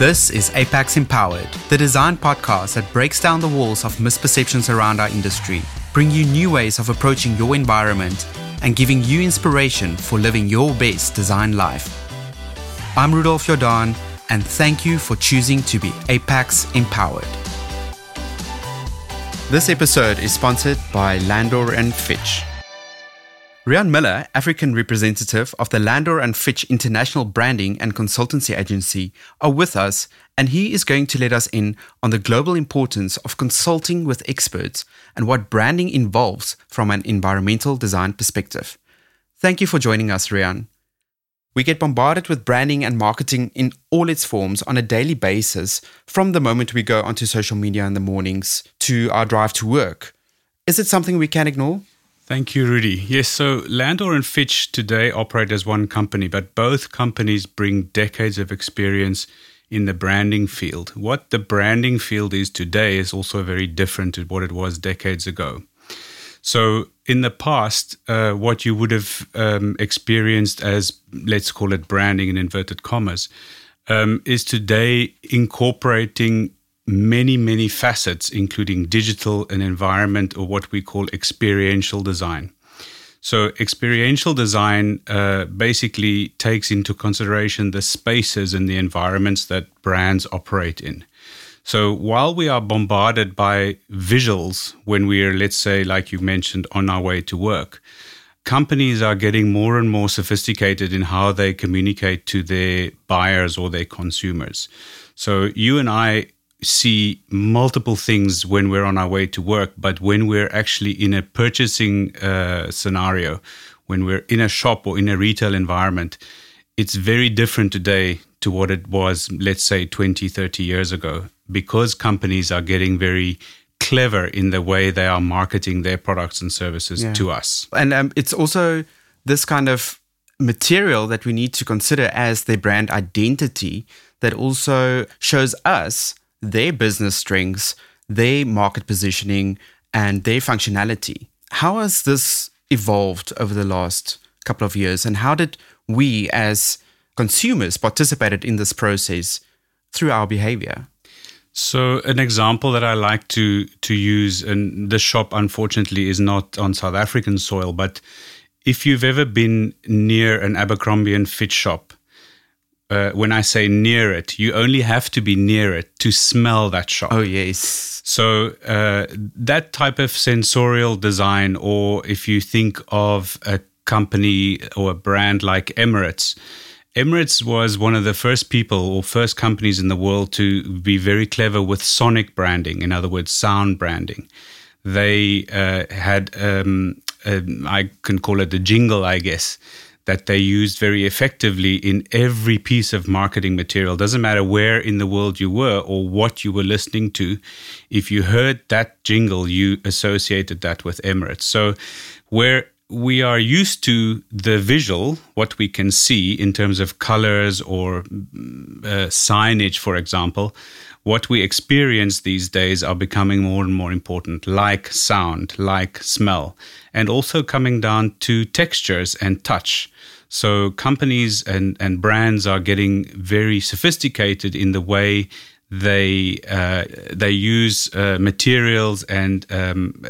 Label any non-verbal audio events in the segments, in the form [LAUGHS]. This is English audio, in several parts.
This is Apex Empowered, the design podcast that breaks down the walls of misperceptions around our industry, bring you new ways of approaching your environment, and giving you inspiration for living your best design life. I'm Rudolf Jordan, and thank you for choosing to be Apex Empowered. This episode is sponsored by Landor and Fitch. Rian Miller, African representative of the Landor and Fitch International Branding and Consultancy Agency, are with us, and he is going to let us in on the global importance of consulting with experts and what branding involves from an environmental design perspective. Thank you for joining us, Rian. We get bombarded with branding and marketing in all its forms on a daily basis from the moment we go onto social media in the mornings to our drive to work. Is it something we can ignore? Thank you, Rudy. Yes, so Landor and Fitch today operate as one company, but both companies bring decades of experience in the branding field. What the branding field is today is also very different to what it was decades ago. So, in the past, uh, what you would have um, experienced as, let's call it branding in inverted commas, um, is today incorporating many, many facets, including digital and environment, or what we call experiential design. So, experiential design uh, basically takes into consideration the spaces and the environments that brands operate in. So, while we are bombarded by visuals when we are, let's say, like you mentioned, on our way to work, companies are getting more and more sophisticated in how they communicate to their buyers or their consumers. So, you and I see multiple things when we're on our way to work, but when we're actually in a purchasing uh, scenario, when we're in a shop or in a retail environment, it's very different today to what it was, let's say, 20, 30 years ago, because companies are getting very clever in the way they are marketing their products and services yeah. to us. And um, it's also this kind of material that we need to consider as their brand identity that also shows us their business strengths, their market positioning, and their functionality. How has this evolved over the last couple of years, and how did we as consumers participated in this process through our behavior? So, an example that I like to to use, and the shop unfortunately is not on South African soil, but if you've ever been near an Abercrombie and Fitch shop, uh, when I say near it, you only have to be near it to smell that shop. Oh, yes. So, uh, that type of sensorial design, or if you think of a company or a brand like Emirates, Emirates was one of the first people or first companies in the world to be very clever with sonic branding, in other words, sound branding. They uh, had, um, a, I can call it a jingle, I guess that they used very effectively in every piece of marketing material. Doesn't matter where in the world you were or what you were listening to. If you heard that jingle, you associated that with Emirates. So, where we are used to the visual, what we can see in terms of colors or mm, uh, signage, for example, what we experience these days are becoming more and more important, like sound, like smell, and also coming down to textures and touch. So companies and, and brands are getting very sophisticated in the way they uh, they use uh, materials and um,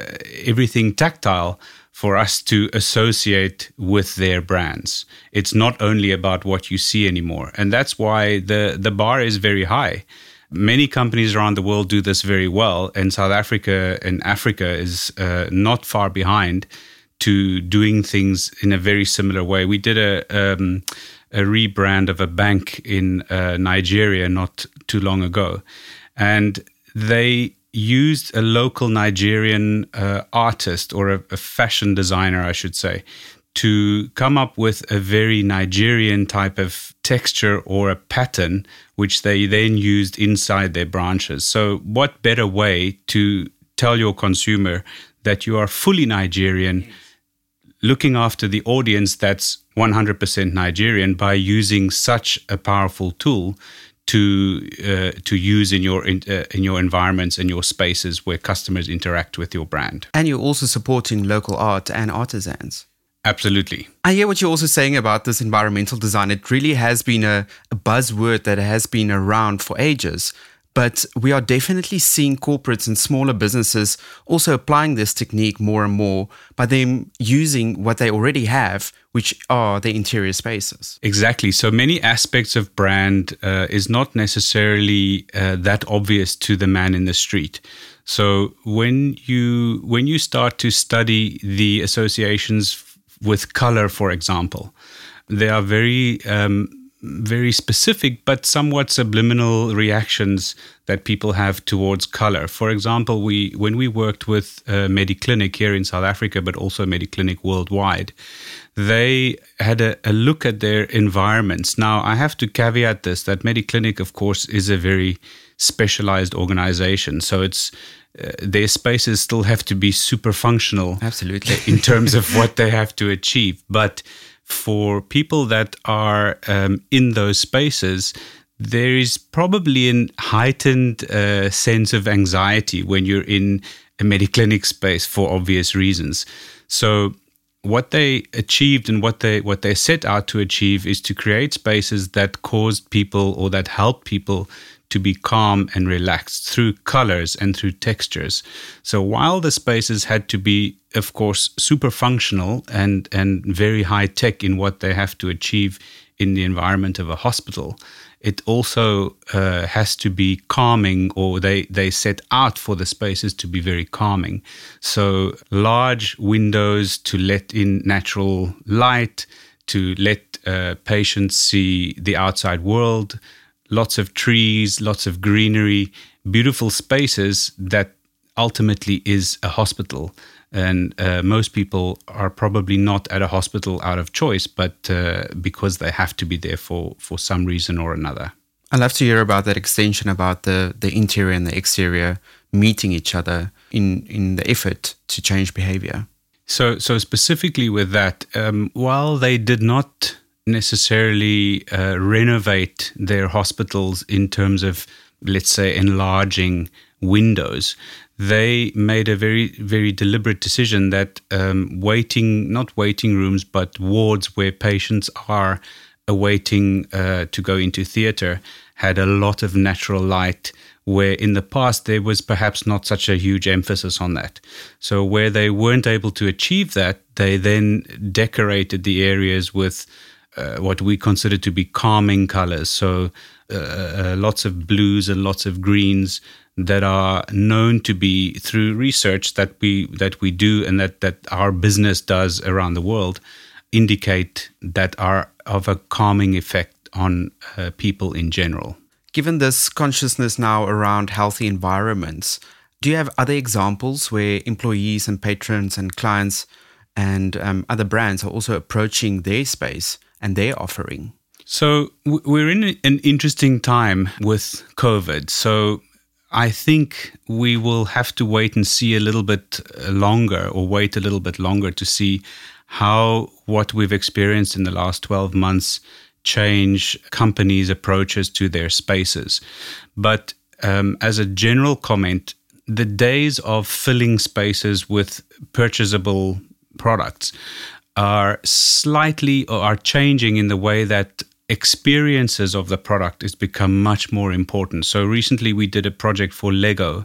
everything tactile for us to associate with their brands. It's not only about what you see anymore, and that's why the the bar is very high. Many companies around the world do this very well, and South Africa and Africa is uh, not far behind to doing things in a very similar way. We did a um, a rebrand of a bank in uh, Nigeria not too long ago, and they used a local Nigerian uh, artist or a, a, fashion designer, I should say, to come up with a very Nigerian type of texture or a pattern, which they then used inside their branches. So, what better way to tell your consumer that you are fully Nigerian? Looking after the audience that's 100% Nigerian by using such a powerful tool to uh, to use in your in, uh, in your environments and your spaces where customers interact with your brand. And you're also supporting local art and artisans. Absolutely. I hear what you're also saying about this environmental design. It really has been a, a buzzword that has been around for ages. But we are definitely seeing corporates and smaller businesses also applying this technique more and more by them using what they already have, which are the interior spaces. Exactly. So many aspects of brand uh, is not necessarily uh, that obvious to the man in the street. So when you when you start to study the associations with color, for example, they are very um, very specific but somewhat subliminal reactions that people have towards color. For example, we when we worked with uh, Mediclinic here in South Africa, but also Mediclinic worldwide, they had a, a, look at their environments. Now, I have to caveat this that Mediclinic, of course, is a very specialized organization, so it's uh, their spaces still have to be super functional, absolutely, in terms of [LAUGHS] what they have to achieve, but for people that are um, in those spaces, there is probably a heightened uh, sense of anxiety when you're in a mediclinic space for obvious reasons. So what they achieved and what they what they set out to achieve is to create spaces that caused people or that help people to be calm and relaxed through colors and through textures. So while the spaces had to be, of course, super functional and, and very high tech in what they have to achieve in the environment of a hospital, it also uh, has to be calming, or they, they set out for the spaces to be very calming. So, large windows to let in natural light, to let uh, patients see the outside world, lots of trees, lots of greenery, beautiful spaces that ultimately is a hospital. And uh, most people are probably not at a hospital out of choice, but uh, because they have to be there for, for some reason or another. I'd love to hear about that extension about the, the interior and the exterior meeting each other in, in the effort to change behavior. So, so specifically with that, um, while they did not necessarily uh, renovate their hospitals in terms of, let's say, enlarging windows. They made a very, very deliberate decision that um, waiting, not waiting rooms, but wards where patients are awaiting uh, to go into theater had a lot of natural light where in the past there was perhaps not such a huge emphasis on that. So, where they weren't able to achieve that, they then decorated the areas with uh, what we consider to be calming colors. So uh, uh, lots of blues and lots of greens that are known to be through research that we that we do and that that our business does around the world indicate that are of a calming effect on uh, people in general. Given this consciousness now around healthy environments, do you have other examples where employees and patrons and clients and um, other brands are also approaching their space and their offering? So we're in an interesting time with COVID. So I think we will have to wait and see a little bit uh, longer or wait a little bit longer to see how what we've experienced in the last 12 months change companies' approaches to their spaces. But um, as a general comment, the days of filling spaces with purchasable products are slightly or are changing in the way that experiences of the product has become much more important. So recently we did a project for Lego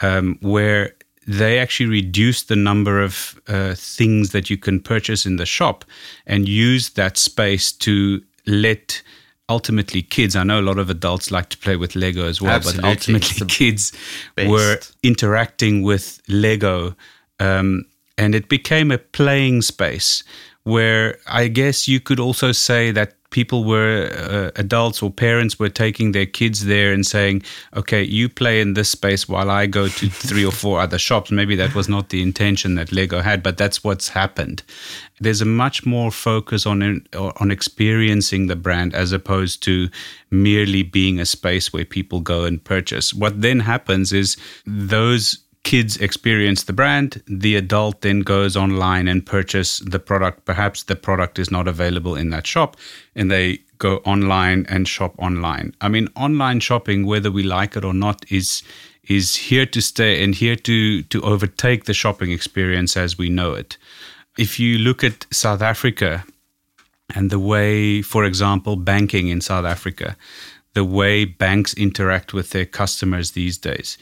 um, where they actually reduced the number of uh, things that you can purchase in the shop and use that space to let ultimately kids i know a lot of adults like to play with lego as well Absolutely. but ultimately [LAUGHS] kids best. were interacting with lego um, and it became a playing space where I guess you could also say that people were uh, adults or parents were taking their kids there and saying, "Okay, you play in this space while I go to [LAUGHS] three or four other shops." Maybe that was not the intention that Lego had, but that's what's happened. There's a much more focus on on experiencing the brand as opposed to merely being a space where people go and purchase. What then happens is those kids experience the brand the adult then goes online and purchase the product. Perhaps the product is not available in that shop and they go online and shop online. I mean online shopping whether we like it or not is is here to stay and here to to overtake the shopping experience as we know it. If you look at South Africa and the way, for example, banking in South Africa, the way banks interact with their customers these days,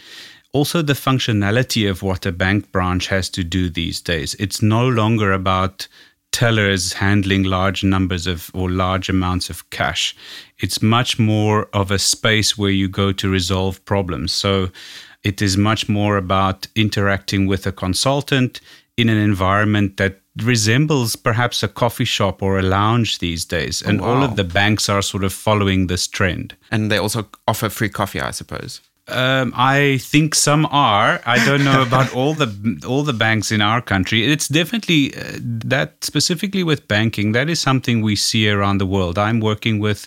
also the functionality of what a bank branch has to do these days. It's no longer about tellers handling large numbers of or large amounts of cash. It's much more of a space where you go to resolve problems. So it is much more about interacting with a consultant in an environment that resembles perhaps a coffee shop or a lounge these days. And oh, wow. all of the banks are sort of following this trend. And they also offer free coffee, I suppose. Um, I think some are. I don't know about [LAUGHS] all the all the banks in our country. It's definitely uh, that specifically with banking. That is something we see around the world. I'm working with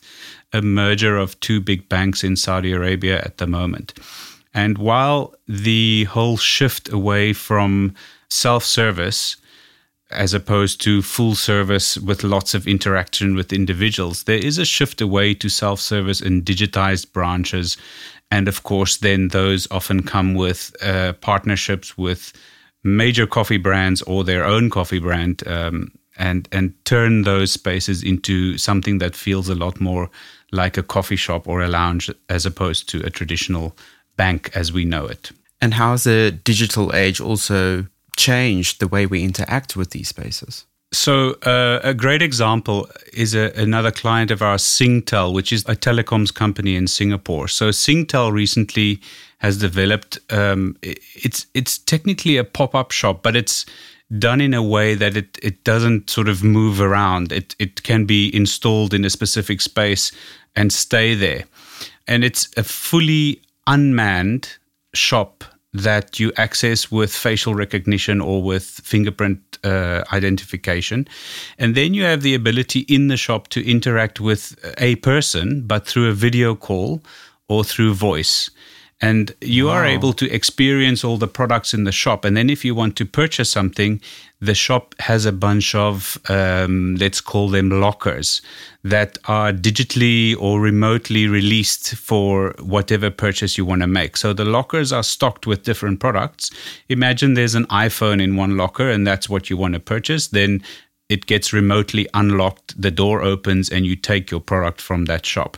a merger of two big banks in Saudi Arabia at the moment, and while the whole shift away from self-service as opposed to full service with lots of interaction with individuals. There is a shift away to self service and digitized branches and of course, then those often come with uh, partnerships with major coffee brands or their own coffee brand, um, and and turn those spaces into something that feels a lot more like a coffee shop or a lounge, as opposed to a traditional bank as we know it. And how has the digital age also changed the way we interact with these spaces? So, uh, a great example is a, another client of ours, Singtel, which is a telecoms company in Singapore. So, Singtel recently has developed. Um, it's it's technically a pop up shop, but it's done in a way that it it doesn't sort of move around. It it can be installed in a specific space and stay there, and it's a fully unmanned shop that you access with facial recognition or with fingerprint uh, identification. And then you have the ability in the shop to interact with a person, but through a video call or through voice and you wow. are able to experience all the products in the shop. And then if you want to purchase something the shop has a bunch of um, let's call them lockers that are digitally or remotely released for whatever purchase you want to make. So the lockers are stocked with different products. Imagine there's an iphone in one locker and that's what you want to purchase. Then it gets remotely unlocked, the door opens, and you take your product from that shop.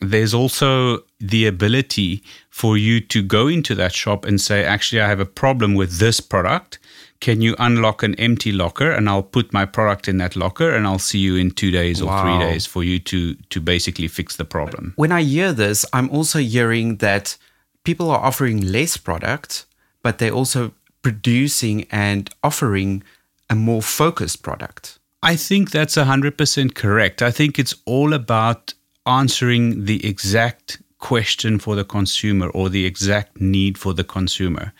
There's also the ability for you to go into that shop and say, actually, I have a problem with this product. Can you unlock an empty locker and I'll put my product in that locker and I'll see you in two days or wow. three days for you to to basically fix the problem. When I hear this, I'm also hearing that people are offering less product, but they're also producing and offering a more focused product. I think that's 100% correct. I think it's all about answering the exact question for the consumer or the exact need for the consumer.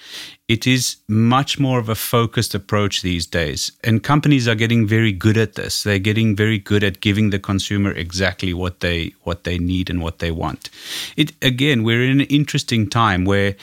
It is much more of a focused approach these days. And companies are getting very good at this. They're getting very good at giving the consumer exactly what they what they need and what they want. It again, we're in an interesting time where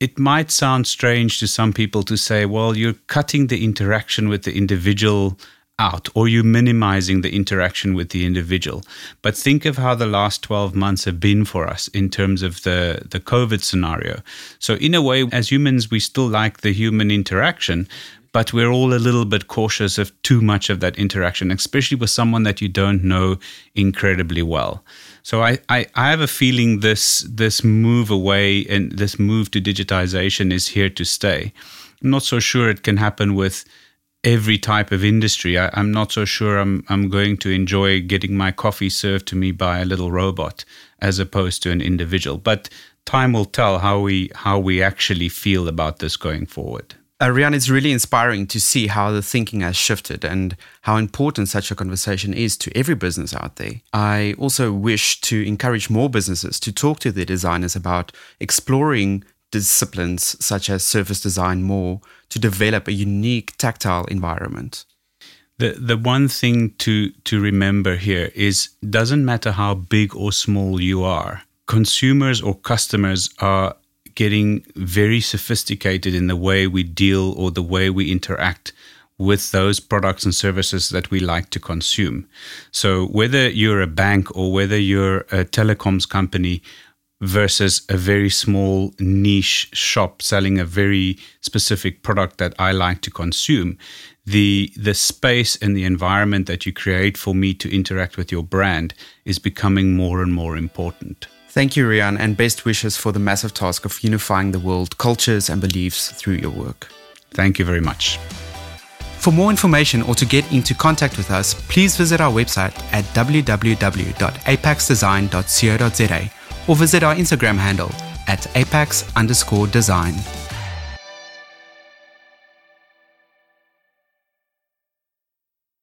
it might sound strange to some people to say, well, you're cutting the interaction with the individual out or you're minimizing the interaction with the individual. But think of how the last 12 months have been for us in terms of the, the COVID scenario. So, in a way, as humans, we still like the human interaction, but we're all a little bit cautious of too much of that interaction, especially with someone that you don't know incredibly well. So I, I, I, have a feeling this this move away and this move to digitization is here to stay. I'm not so sure it can happen with every type of industry. I, am not so sure I'm I'm going to enjoy getting my coffee served to me by a little robot as opposed to an individual. But time will tell how we how we actually feel about this going forward. Uh, Riaan, it's really inspiring to see how the thinking has shifted and how important such a conversation is to every business out there. I also wish to encourage more businesses to talk to their designers about exploring disciplines such as surface design more to develop a unique tactile environment. The the one thing to to remember here is doesn't matter how big or small you are, consumers or customers are getting very sophisticated in the way we deal or the way we interact with those products and services that we like to consume. So, whether you're a bank or whether you're a telecoms company versus a very small niche shop selling a very specific product that I like to consume, the the space and the environment that you create for me to interact with your brand is becoming more and more important. Thank you, Riaan, and best wishes for the massive task of unifying the world, cultures, and beliefs through your work. Thank you very much. For more information or to get into contact with us, please visit our website at www.apaxdesign.co.za or visit our Instagram handle at apax underscore design.